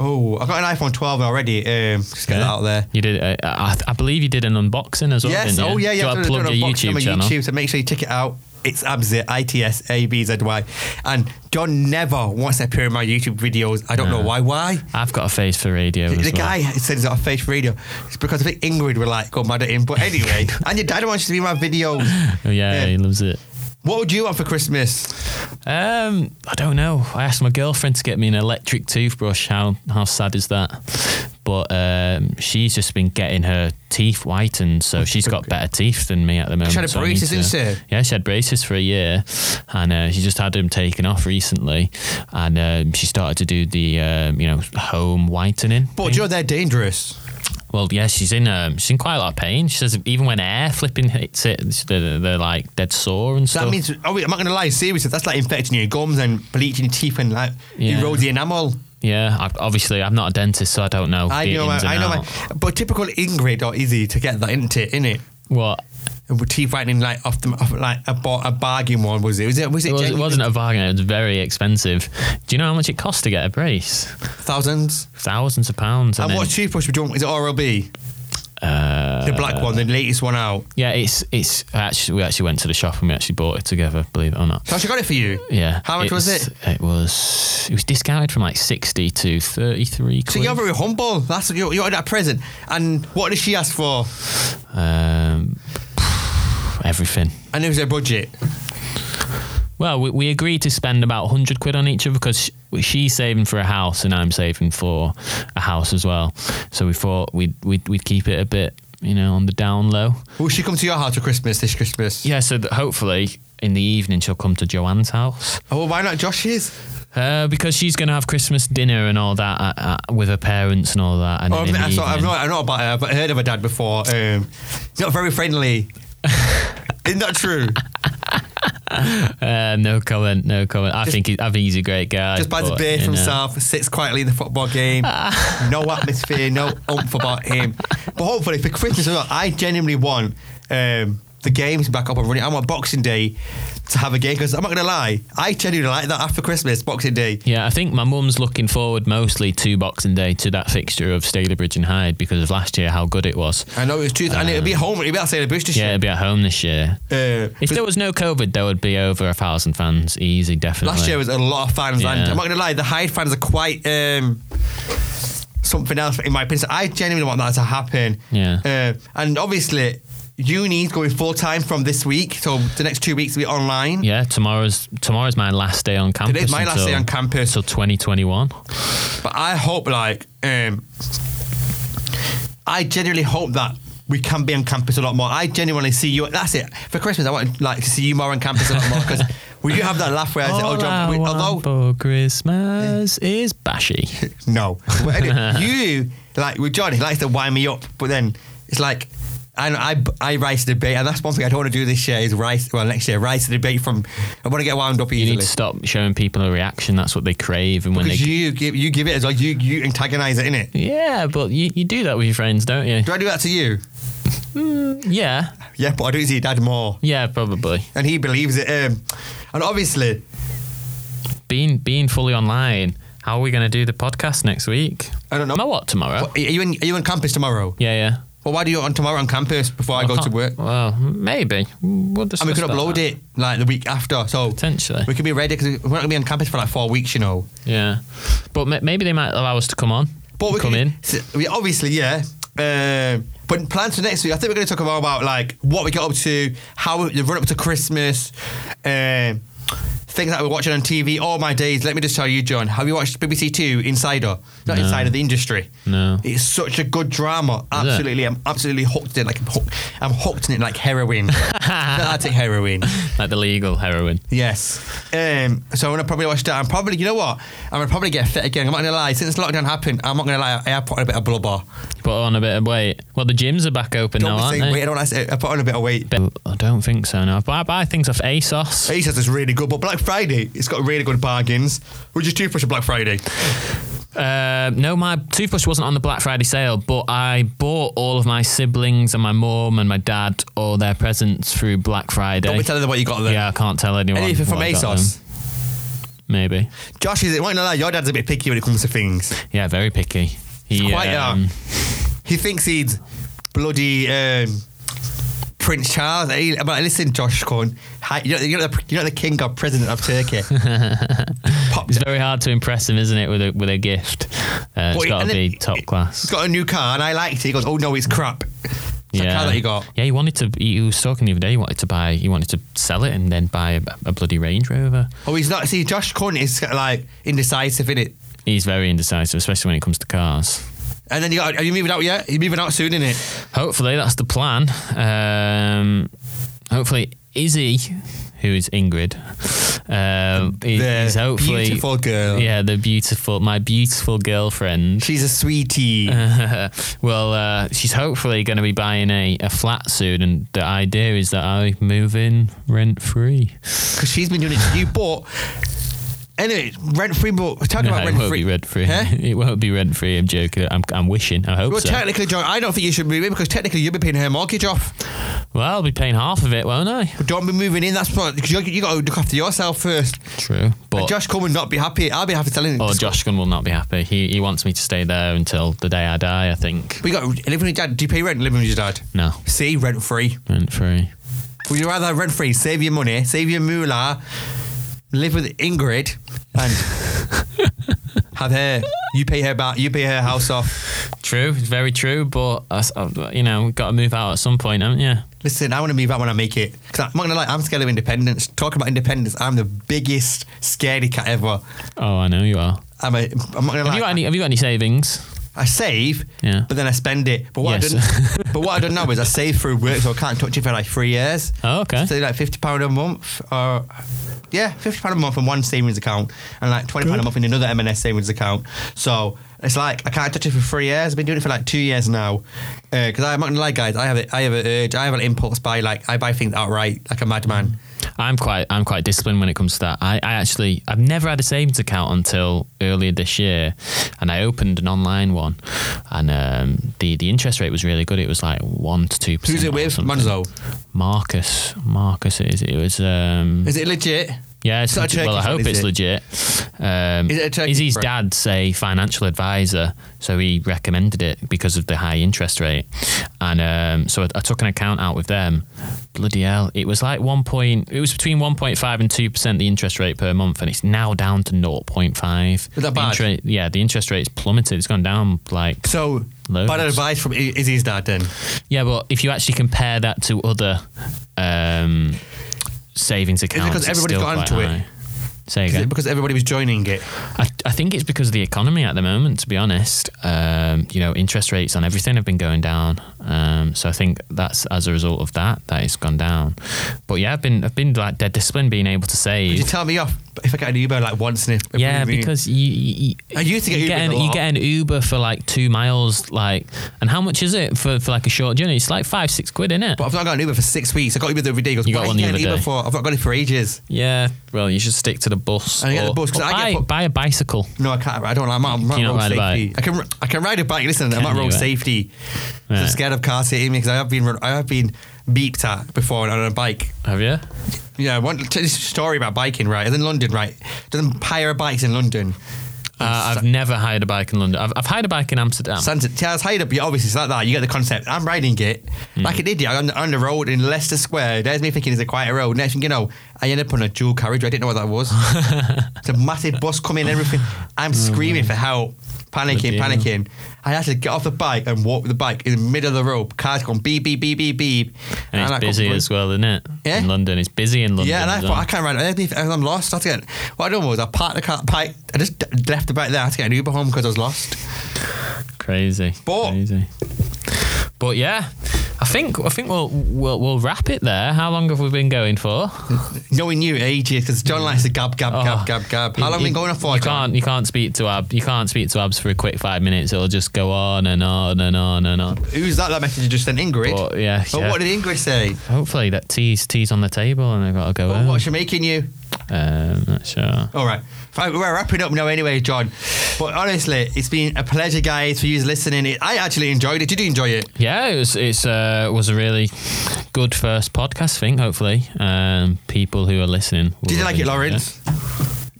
Oh, I got an iPhone 12 already. Um, just get that out there. You did. Uh, I, I believe you did an unboxing as well. Yes. Oh yeah, yeah. you I've want done- plug your on YouTube my channel? YouTube, so make sure you check it out. It's Abzy, I T S A B Z Y, and John never wants to appear in my YouTube videos. I don't know why. Why? I've got a face for radio. The as well. guy said he's got a face for radio. It's because I think Ingrid would like go mad at him. But anyway, and your dad wants you to be in my videos. Oh yeah, Yeah. he loves it. What would you want for Christmas? Um, I don't know. I asked my girlfriend to get me an electric toothbrush. How how sad is that? But um, she's just been getting her teeth whitened, so she's got better teeth than me at the moment. She had so braces, to- didn't she? Yeah, she had braces for a year, and uh, she just had them taken off recently, and um, she started to do the um, you know home whitening. But know they're dangerous. Well, yeah, she's in um, she's in quite a lot of pain. She says even when air flipping hits it, they're, they're like dead sore and stuff. that means, oh, I'm not going to lie, seriously, that's like infecting your gums and bleaching your teeth and like Yeah. erode the enamel. yeah, I, obviously I'm not a dentist, so I don't know. I know, and I know, my, but typical Ingrid or easy to get that, isn't it? Innit? What? Teeth whitening like off the off, like a, bar, a bargain one was it? Was it? was it, it, was, wasn't a bargain. It was very expensive. Do you know how much it costs to get a brace? thousands. Thousands of pounds. And And what toothbrush you want? Is it Oral B? uh, the black one, the latest one out. Yeah, it's it's actually we actually went to the shop and we actually bought it together. Believe it or not. So I actually got it for you. Yeah. How much was it? It was it was discounted from like sixty to thirty three. So you're very humble. That's you. You wanted that present, and what did she ask for? um, everything. And it was her budget. Well, we, we agreed to spend about 100 quid on each other because sh- she's saving for a house and I'm saving for a house as well. So we thought we'd, we'd, we'd keep it a bit, you know, on the down low. Will she come to your house for Christmas this Christmas? Yeah, so that hopefully in the evening she'll come to Joanne's house. Oh, well, why not Josh's? Uh, because she's going to have Christmas dinner and all that uh, uh, with her parents and all that. And Oh, I've, not, I've, not, I've not about her, but I heard of her dad before. Um, he's not very friendly. Isn't that true? Uh, no comment, no comment. I think he, I think he's a great guy. Just buys a but, beer you from know. South, sits quietly in the football game. no atmosphere, no oomph about him. But hopefully for Christmas as well, I genuinely want um, the games back up and running. I want Boxing Day to have a game because I'm not going to lie, I genuinely like that after Christmas, Boxing Day. Yeah, I think my mum's looking forward mostly to Boxing Day to that fixture of Stalybridge and Hyde because of last year how good it was. I know it's true, and it'll be at home. It'll be the Bush this Yeah, year. it'll be at home this year. Uh, If there was no COVID, there would be over a thousand fans, easy, definitely. Last year was a lot of fans, and I'm not going to lie, the Hyde fans are quite um, something else in my opinion. So I genuinely want that to happen. Yeah. Uh, and obviously, uni's going full time from this week, so the next two weeks will be online. yeah, tomorrow's tomorrow's my last day on campus. Today's my last until- day on campus. Until 2021. But I hope, like, um, I genuinely hope that we can be on campus a lot more. I genuinely see you. That's it for Christmas. I want like to see you more on campus a lot more because we do have that laugh where I say, "Oh, John," we, although for Christmas is Bashi. No. Anyway, you like with John, he likes to wind me up, but then it's like. And I, I rise to debate, and that's one thing I don't want to do this year is rise. Well, next year, rise to debate from. I want to get wound up easily. You need to stop showing people a reaction. That's what they crave, and when because they you give you give it as like You you antagonize it, innit? yeah, but you, you do that with your friends, don't you? Do I do that to you? Yeah, Yeah, but I do see your dad more, yeah, probably. and he believes it. Um, and obviously, Being being fully online. How are we going to do the podcast next week? I don't know. Am I what tomorrow? Are you in, are you on campus tomorrow? Yeah, yeah. Well, why do you on tomorrow on campus before I go to work? Well, maybe. We'll And we could that. upload it like the week after, so Potentially. we could be ready because we're not gonna be on campus for like four weeks, you know. Yeah, but ma- maybe they might allow us to come on. But we come can, in. so we obviously, yeah. Um, but plans for next week, I think we're going to talk more about like what we get up to, how we run up to Christmas, um, things that we're watching on TV. All my days. Let me just tell you, John. Have you watched BBC Two Insider? Not No. Insider, the industry. No. It's such a good drama. Absolutely, I'm absolutely hooked in. Like I'm hooked, I'm hooked in it like heroin. I take heroin. Like the legal heroin. Yes. Um, so I'm gonna probably watch that. I'm probably, you know what? I'm gonna probably get fit again. I'm not gonna lie. Since lockdown happened, I'm not gonna lie. I have put on a bit of blubber. Put on a bit of weight. Well, the gyms are back open Don't now, aren't they? weight. I don't like I put on a bit of weight. But I don't think so. No, but I buy things off ASOS. ASOS is really good, but Black Friday, it's got really good bargains. Would you toothbrush on Black Friday? Uh, no, my toothbrush wasn't on the Black Friday sale, but I bought all of my siblings and my mum and my dad all their presents through Black Friday. Don't be telling them what you got there. yeah, I can't tell anyone. Anything from what I got ASOS. them. Maybe. Josh, is it? Why not lie? Your dad's a bit picky when it comes to things. Yeah, very picky. He, Quite, yeah. um, He thinks he's bloody um, Prince Charles. Hey, but listen, Josh Cohn, you're, you're, the, you're not the king or president of Turkey. It's very hard to impress him, isn't it, with a with a gift? Uh, it's got to be top He's class. got a new car and I liked it. He goes, oh no, it's crap. It's a car that he got. Yeah, he wanted to. He was talking the other day. He wanted to buy. He wanted to sell it and then buy a, a bloody Range Rover. Oh, he's not. See, Josh Cohn is like indecisive in it. He's very indecisive, especially when it comes to cars. And then you got. Are you moving out yet? You're moving out soon, innit? Hopefully, that's the plan. Um, hopefully, Izzy, who is Ingrid, um, is, The is hopefully beautiful girl. Yeah, the beautiful, my beautiful girlfriend. She's a sweetie. well, uh, she's hopefully going to be buying a, a flat soon, and the idea is that I move in rent free. Because she's been doing it to you. But anyway, rent free. But we're talking No, about it rent won't free. be rent free. Huh? It won't be rent free. I'm joking. I'm, I'm wishing. I hope Well, so. Well, technically, John, I don't think you should move in because technically you'll be paying her mortgage off. Well, I'll be paying half of it, won't I? But don't be moving in. That's what because you, you got to look after yourself first. True. But And Josh Coleman would not be happy. I'll be happy telling him. oh, Josh Gunn will not be happy. He he wants me to stay there until the day I die. I think. We got living with your dad. Do you pay rent living with your dad? No, See, rent free. rent free. Would you rather rent free, save your money, save your moolah, live with Ingrid, and have her? You pay her back. You pay her house off. True, it's very true. But uh, uh, you know, we've got to move out at some point, haven't you? Listen, I want to move out when I make it. Cause I'm not gonna lie, I'm scared of independence. Talking about independence, I'm the biggest scaredy cat ever. Oh, I know you are. I'm a. I'm not gonna Have lie. you got any? Have you got any savings? I save, Yeah. but then I spend it. But what Yes. I don't, but what I don't know is I save through work, so I can't touch it for like three years. Oh, okay. So like fifty pound a month, or yeah, fifty pound a month in one savings account, and like twenty pound a month in another M&S savings account. So it's like I can't touch it for three years. I've been doing it for like two years now. Uh, because I'm not gonna lie, guys, I have it. I have an urge. I have an impulse buy. Like I buy things outright, like a madman. I'm quite I'm quite disciplined when it comes to that. I, I actually I've never had a savings account until earlier this year, and I opened an online one, and um, the the interest rate was really good. It was like one to two percent. Who's it with? Monzo. Marcus. Marcus it is. It was. Um, Is it legit? Yeah, it's legit. well, I hope it's it? legit. Um, Is it a Turkish Izzy's brand? dad's financial advisor, so he recommended it because of the high interest rate. And um, so I, I took an account out with them. Bloody hell! It was like one point. It was between one point five and two percent the interest rate per month, and it's now down to zero point five. Is that bad? yeah, the interest rate's plummeted. It's gone down like So Loads. bad advice from Izzy's dad then. yeah, but if you actually compare that to other um, savings accounts, because it's everybody's still got onto it? Say Is again. it because everybody was joining it? I, I think it's because of the economy at the moment. To be honest, um, you know, interest rates on everything have been going down. Um, so I think that's as a result of that that it's gone down. But yeah, I've been I've been like dead disciplined, being able to Could you tell me off if I get an Uber like once in a every Yeah, because you, you, I used to get you Ubers get an, you get an Uber for like two miles, like, and how much is it for, for like a short journey? It's like five six quid, isn't it? But I've not got an Uber for six weeks. I got Uber the other day. Goes, You got "Why one you the other Uber day." for? I've not got it for ages. Yeah, well, you should stick to the bus. I get the bus 'cause or I get buy, put- buy a bicycle. No, I can't. I don't. I'm not, I'm not Can you not road ride a safety. I can. I can ride a bike. Listen, I'm Can not you, road right? safety. I'm Right. scared of cars hitting me because I have been. run- I have been beeped at before on a bike. Have you? Yeah, I want to tell this story about biking. Right, I was in London. Right, doesn't hire bikes in London. Uh, I've never hired a bike in London. I've, I've hired a bike in Amsterdam. Santa, yeah, it's hired up. Yeah, obviously, it's like that. You get the concept. I'm riding it Hmm. like an idiot on, the- on the road in Leicester Square. There's me thinking it's a quiet road. Next thing you know, I end up on a dual carriage. I didn't know what that was. it's a massive bus coming and everything. I'm screaming for help, panicking, panicking. I had to get off the bike and walk the bike in the middle of the road. Cars going beep, beep, beep, beep, beep. and it's I busy as well, isn't it? Yeah. In London. It's busy in London. yeah, and I thought. I can't ride. I'm lost. I had to get. What I done was I parked the car, bike. I just left the bike there. I had to get an Uber home because I was lost. Crazy. But- Crazy. But yeah, I think I think we'll we'll we'll wrap it there. How long have we been going for? Knowing you ages because John likes to gab, gab, Oh. gab, gab, gab. How long have we been going on for? You John? can't you can't speak to Ab you can't speak to Abz for a quick five minutes. It'll just go on and on and on and on. Who's that? That message you just sent Ingrid. But yeah, But yeah. what did Ingrid say? hopefully that tea's tea's on the table and I've got to go home. what's she making you? Um, not sure. All right. We're wrapping up now anyway, John. But honestly, it's been a pleasure, guys, for you listening. It- I actually enjoyed it. Did you enjoy it? Yeah, it was it's uh was a really good first podcast thing. Hopefully, um, people who are listening. Did you like it, Lawrence?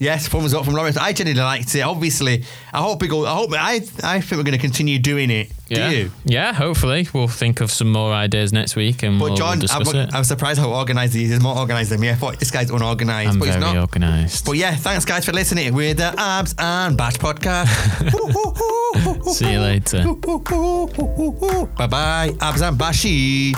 Yes, thumbs up from Lawrence. I genuinely liked it. Obviously, I hope it go. I hope. I. I think we're going to continue doing it. Yeah, Do you? yeah. Hopefully, we'll think of some more ideas next week and But we'll, John, we'll I'm, discuss it. I'm surprised how organised he is. He's more organised than me. I thought this guy's unorganised, I'm but he's very not. organised. But yeah, thanks guys for listening. We're the Abz and Bash podcast. See you later. Bye bye, Abz and Bashi.